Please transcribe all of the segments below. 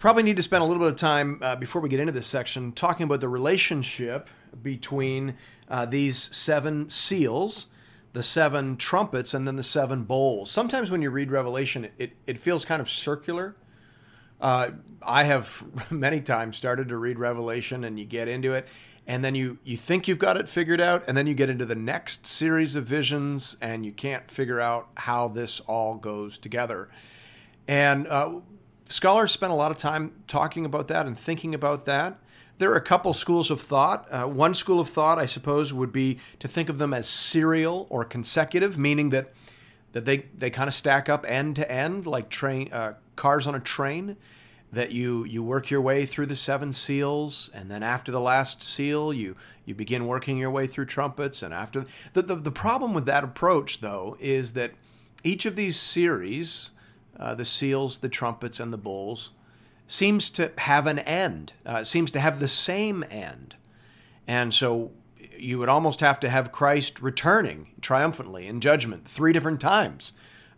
Probably need to spend a little bit of time uh, before we get into this section talking about the relationship between uh, these seven seals, the seven trumpets, and then the seven bowls. Sometimes when you read Revelation, it, it feels kind of circular. Uh, I have many times started to read Revelation and you get into it, and then you, you think you've got it figured out, and then you get into the next series of visions and you can't figure out how this all goes together. And uh, scholars spent a lot of time talking about that and thinking about that. There are a couple schools of thought. Uh, one school of thought, I suppose, would be to think of them as serial or consecutive, meaning that that they, they kind of stack up end to end, like train uh, cars on a train. That you you work your way through the seven seals, and then after the last seal, you you begin working your way through trumpets, and after the the, the problem with that approach, though, is that each of these series uh, the seals, the trumpets, and the bowls, seems to have an end, uh, seems to have the same end. And so you would almost have to have Christ returning triumphantly in judgment three different times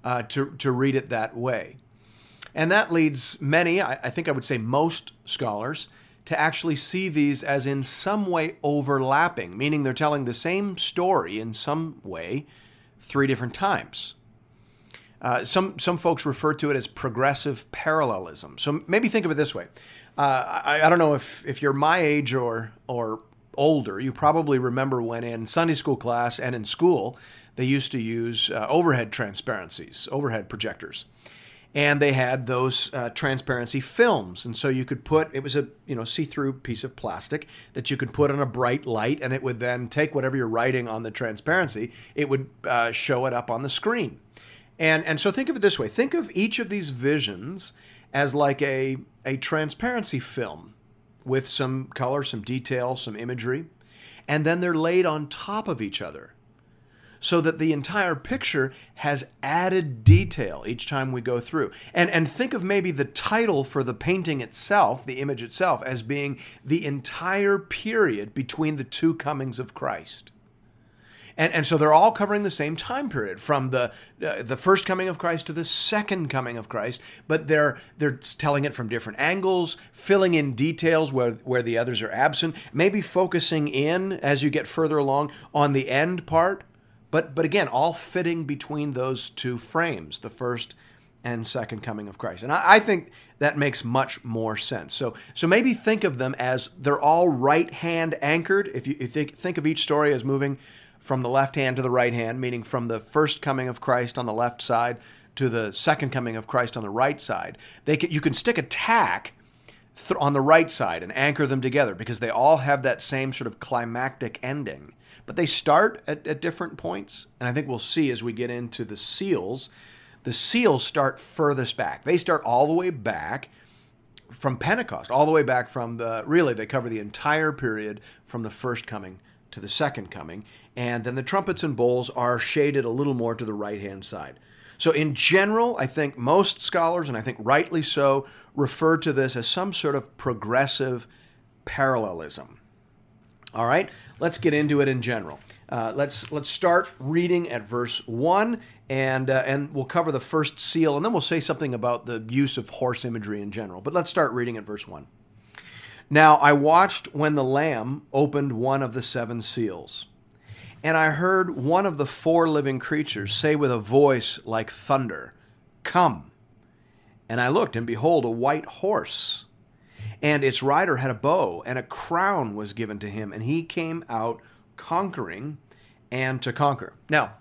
uh, to, to read it that way. And that leads many, I, I think I would say most scholars, to actually see these as in some way overlapping, meaning they're telling the same story in some way three different times. Uh, some some folks refer to it as progressive parallelism. So maybe think of it this way. Uh, I, I don't know if if you're my age or or older, you probably remember when in Sunday school class and in school they used to use uh, overhead transparencies, overhead projectors, and they had those uh, transparency films, and so you could put it was a you know see-through piece of plastic that you could put on a bright light, and it would then take whatever you're writing on the transparency, it would uh, show it up on the screen. And and so think of it this way: think of each of these visions as like a a transparency film with some color, some detail, some imagery, and then they're laid on top of each other. So that the entire picture has added detail each time we go through. And, and think of maybe the title for the painting itself, the image itself, as being the entire period between the two comings of Christ. And, and so they're all covering the same time period from the uh, the first coming of Christ to the second coming of Christ, but they're they're telling it from different angles, filling in details where where the others are absent, maybe focusing in as you get further along on the end part, but but again, all fitting between those two frames, the first and second coming of Christ. And I, I, think that makes much more sense. So so maybe think of them as they're all right hand anchored. If you, you think think of each story as moving from the left hand to the right hand, meaning from the first coming of Christ on the left side to the second coming of Christ on the right side. They can, you can stick a tack th- on the right side and anchor them together because they all have that same sort of climactic ending. But they start at, at different points, and I think we'll see as we get into the seals. The seals start furthest back. They start all the way back from Pentecost, all the way back from the, really, they cover the entire period from the first coming to the second coming. And then the trumpets and bowls are shaded a little more to the right hand side. So, in general, I think most scholars, and I think rightly so, refer to this as some sort of progressive parallelism. All right, let's get into it in general. Uh, let's let's start reading at verse one, and uh, and we'll cover the first seal, and then we'll say something about the use of horse imagery in general. But let's start reading at verse one. Now I watched when the Lamb opened one of the seven seals. And I heard one of the four living creatures say with a voice like thunder, Come. And I looked, and behold, a white horse. And its rider had a bow, and a crown was given to him, and he came out conquering and to conquer. Now,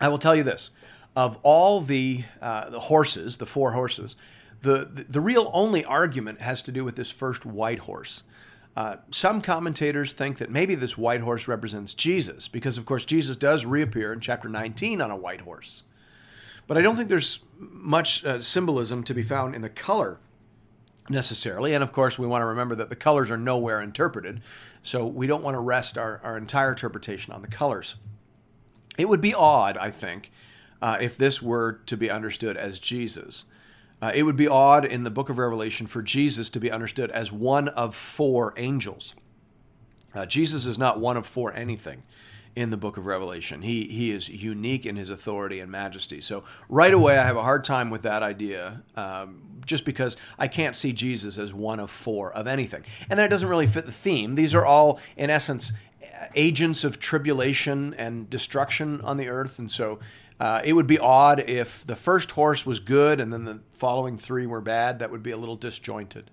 I will tell you this of all the, uh, the horses, the four horses, the, the, real only argument has to do with this first white horse. Uh, some commentators think that maybe this white horse represents Jesus, because of course Jesus does reappear in chapter 19 on a white horse. But I don't think there's much uh, symbolism to be found in the color necessarily. And of course, we want to remember that the colors are nowhere interpreted. So we don't want to rest our, our entire interpretation on the colors. It would be odd, I think, uh, if this were to be understood as Jesus. Uh, it would be odd in the book of Revelation for Jesus to be understood as one of four angels. Uh, Jesus is not one of four anything in the book of Revelation. He he is unique in his authority and majesty. So right away, I have a hard time with that idea, um, just because I can't see Jesus as one of four of anything, and then it doesn't really fit the theme. These are all, in essence, agents of tribulation and destruction on the earth, and so. Uh, it would be odd if the first horse was good and then the following three were bad. That would be a little disjointed.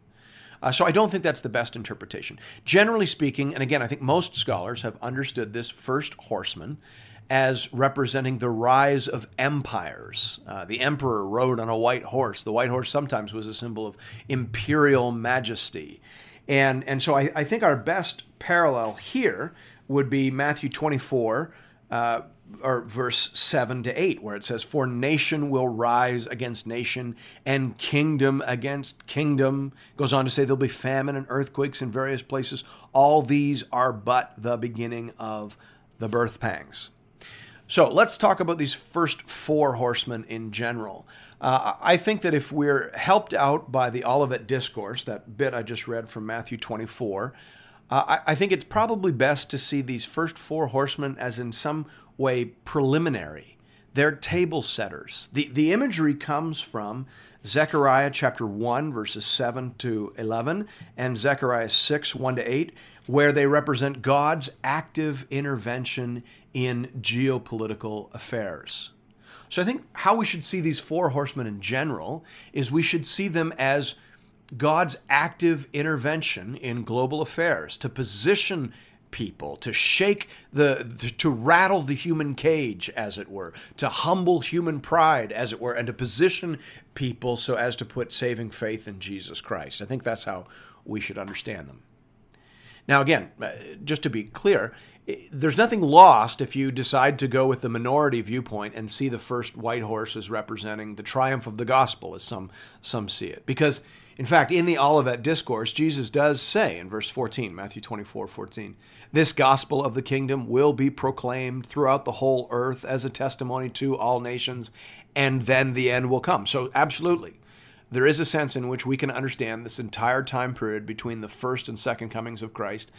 Uh, so I don't think that's the best interpretation. Generally speaking, and again, I think most scholars have understood this first horseman as representing the rise of empires. Uh, the emperor rode on a white horse. The white horse sometimes was a symbol of imperial majesty. And, and so I, I think our best parallel here would be Matthew 24, uh, or verse 7 to 8 where it says for nation will rise against nation and kingdom against kingdom. Goes on to say there'll be famine and earthquakes in various places. All these are but the beginning of the birth pangs. So let's talk about these first four horsemen in general. Uh, I think that if we're helped out by the Olivet Discourse, that bit I just read from Matthew 24, uh, I, I think it's probably best to see these first four horsemen as in some way preliminary. They're table setters. The, the imagery comes from Zechariah chapter 1, verses 7 to 11, and Zechariah 6, 1 to 8, where they represent God's active intervention in geopolitical affairs. So I think how we should see these four horsemen in general is we should see them as God's active intervention in global affairs to position people, to shake the, to rattle the human cage, as it were, to humble human pride, as it were, and to position people so as to put saving faith in Jesus Christ. I think that's how we should understand them. Now, again, uh, just to be clear, there's nothing lost if you decide to go with the minority viewpoint and see the first white horse as representing the triumph of the gospel, as some some see it, because in fact, in the Olivet Discourse, Jesus does say in verse 14, Matthew 24, 14, this gospel of the kingdom will be proclaimed throughout the whole earth as a testimony to all nations, and then the end will come. So, absolutely, there is a sense in which we can understand this entire time period between the first and second comings of Christ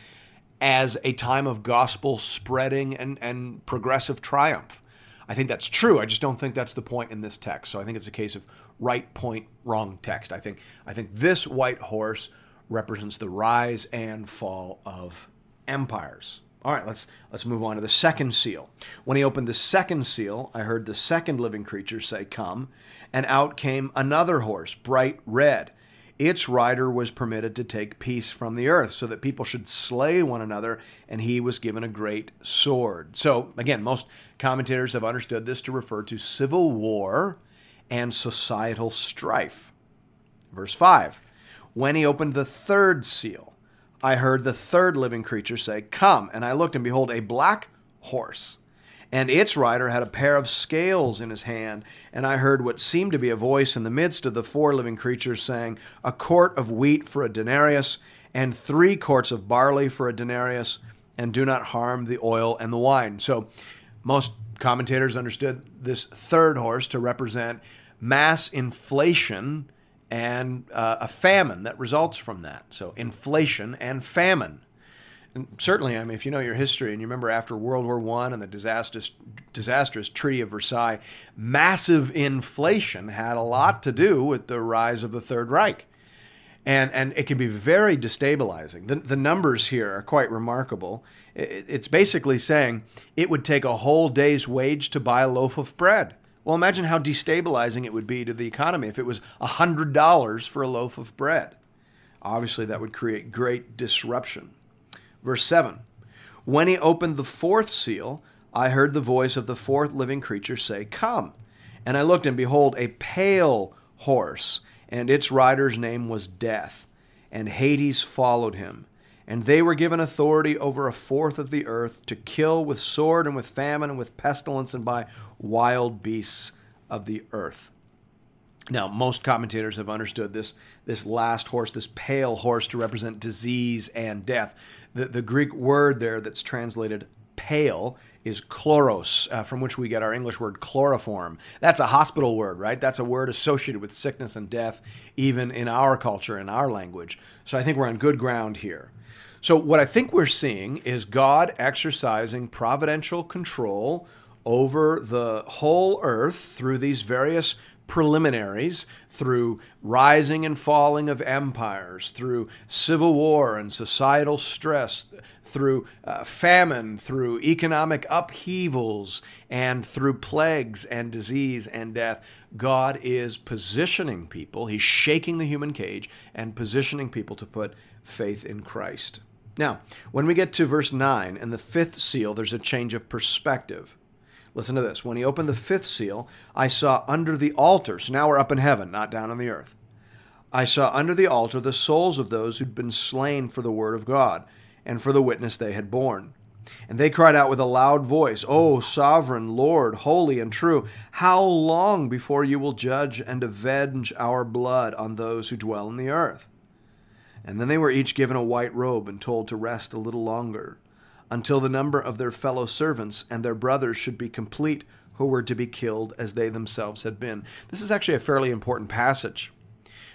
as a time of gospel spreading and, and progressive triumph. I think that's true. I just don't think that's the point in this text. So I think it's a case of right point, wrong text. I think I think this white horse represents the rise and fall of empires. All right, let's let's move on to the second seal. When he opened the second seal, I heard the second living creature say, "Come," and out came another horse, bright red its rider was permitted to take peace from the earth so that people should slay one another, and he was given a great sword. So, again, most commentators have understood this to refer to civil war and societal strife. Verse 5 When he opened the third seal, I heard the third living creature say, Come. And I looked, and behold, a black horse and its rider had a pair of scales in his hand. And I heard what seemed to be a voice in the midst of the four living creatures saying, A quart of wheat for a denarius, and three quarts of barley for a denarius, and do not harm the oil and the wine. So most commentators understood this third horse to represent mass inflation and uh, a famine that results from that. So inflation and famine. And certainly, I mean, if you know your history and you remember after World War One and the disastrous, disastrous Treaty of Versailles, massive inflation had a lot to do with the rise of the Third Reich. And, and it can be very destabilizing. The, the numbers here are quite remarkable. It, it's basically saying it would take a whole day's wage to buy a loaf of bread. Well, imagine how destabilizing it would be to the economy if it was $100 for a loaf of bread. Obviously, that would create great disruption. Verse 7 When he opened the fourth seal, I heard the voice of the fourth living creature say, Come. And I looked, and behold, a pale horse, and its rider's name was Death, and Hades followed him. And they were given authority over a fourth of the earth to kill with sword and with famine and with pestilence and by wild beasts of the earth. Now, most commentators have understood this, this last horse, this pale horse, to represent disease and death. The, the Greek word there that's translated pale is chloros, uh, from which we get our English word chloroform. That's a hospital word, right? That's a word associated with sickness and death, even in our culture, in our language. So I think we're on good ground here. So, what I think we're seeing is God exercising providential control over the whole earth through these various preliminaries through rising and falling of empires, through civil war and societal stress, through uh, famine, through economic upheavals, and through plagues and disease and death. God is positioning people, He's shaking the human cage and positioning people to put faith in Christ. Now, when we get to verse 9 and the fifth seal, there's a change of perspective. Listen to this. When he opened the fifth seal, I saw under the altar, so now we're up in heaven, not down on the earth. I saw under the altar the souls of those who'd been slain for the word of God and for the witness they had borne. And they cried out with a loud voice, O sovereign Lord, holy and true, how long before you will judge and avenge our blood on those who dwell in the earth? And then they were each given a white robe and told to rest a little longer until the number of their fellow servants and their brothers should be complete, who were to be killed as they themselves had been. This is actually a fairly important passage.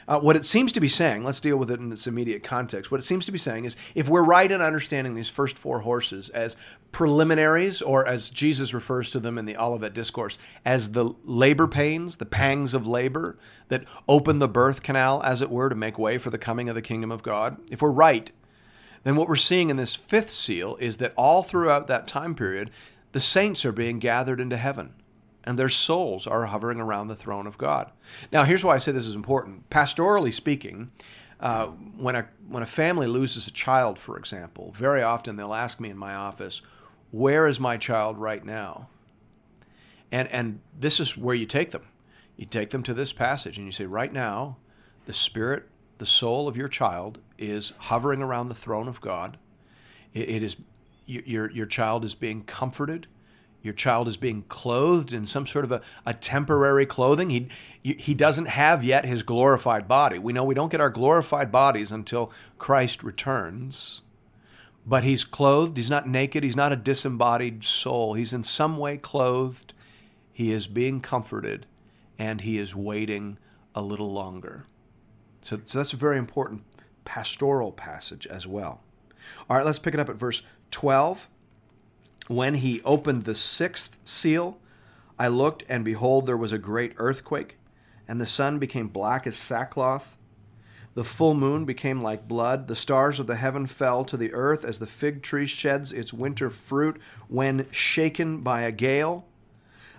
Uh, what it seems to be saying, let's deal with it in its immediate context. What it seems to be saying is if we're right in understanding these first four horses as preliminaries, or as Jesus refers to them in the Olivet Discourse, as the labor pains, the pangs of labor that open the birth canal, as it were, to make way for the coming of the kingdom of God, if we're right then what we're seeing in this fifth seal is that all throughout that time period, the saints are being gathered into heaven and their souls are hovering around the throne of God. Now, here's why I say this is important. Pastorally speaking, uh, when, a, when a family loses a child, for example, very often they'll ask me in my office, Where is my child right now? And, and this is where you take them. You take them to this passage and you say, Right now, the Spirit the soul of your child is hovering around the throne of God. it, it is your your child is being comforted. Your child is being clothed in some sort of a, a temporary clothing. He, he doesn't have yet his glorified body. We know we don't get our glorified bodies until Christ returns. But he's clothed. He's not naked. He's not a disembodied soul. He's in some way clothed. He is being comforted, and he is waiting a little longer. So, so that's a very important pastoral passage as well. All right, let's pick it up at verse 12. When he opened the sixth seal, I looked, and behold, there was a great earthquake, and the sun became black as sackcloth. The full moon became like blood. The stars of the heaven fell to the earth as the fig tree sheds its winter fruit when shaken by a gale.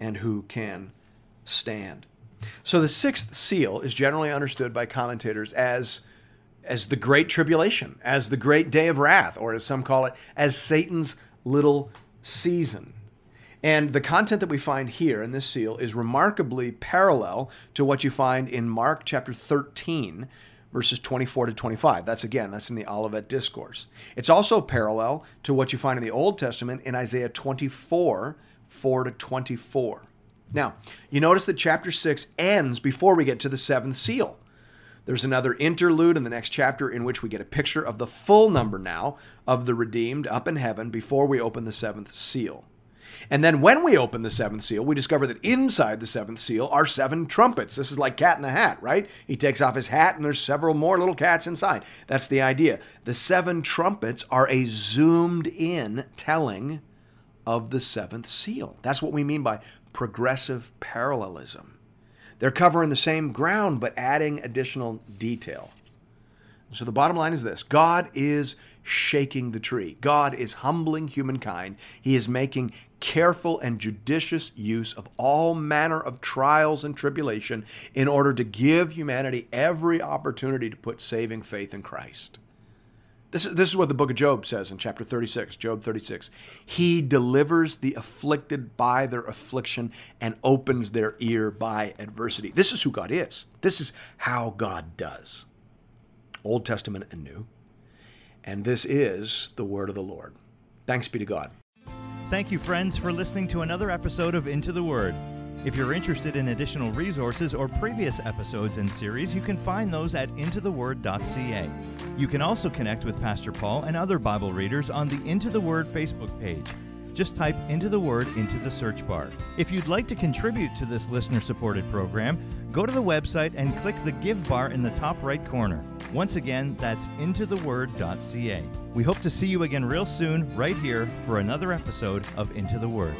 and who can stand. So the sixth seal is generally understood by commentators as as the great tribulation, as the great day of wrath, or as some call it, as Satan's little season. And the content that we find here in this seal is remarkably parallel to what you find in Mark chapter 13, verses 24 to 25. That's again, that's in the Olivet Discourse. It's also parallel to what you find in the Old Testament in Isaiah 24, 4 to 24. Now, you notice that chapter 6 ends before we get to the seventh seal. There's another interlude in the next chapter in which we get a picture of the full number now of the redeemed up in heaven before we open the seventh seal. And then when we open the seventh seal, we discover that inside the seventh seal are seven trumpets. This is like cat in the hat, right? He takes off his hat and there's several more little cats inside. That's the idea. The seven trumpets are a zoomed in telling of the seventh seal. That's what we mean by progressive parallelism. They're covering the same ground but adding additional detail. So the bottom line is this God is shaking the tree. God is humbling humankind. He is making careful and judicious use of all manner of trials and tribulation in order to give humanity every opportunity to put saving faith in Christ. This is, this is what the book of Job says in chapter 36, Job 36. He delivers the afflicted by their affliction and opens their ear by adversity. This is who God is. This is how God does. Old Testament and New. And this is the word of the Lord. Thanks be to God. Thank you, friends, for listening to another episode of Into the Word. If you're interested in additional resources or previous episodes and series, you can find those at intotheword.ca. You can also connect with Pastor Paul and other Bible readers on the Into the Word Facebook page. Just type Into the Word into the search bar. If you'd like to contribute to this listener supported program, go to the website and click the Give bar in the top right corner. Once again, that's intotheword.ca. We hope to see you again real soon, right here, for another episode of Into the Word.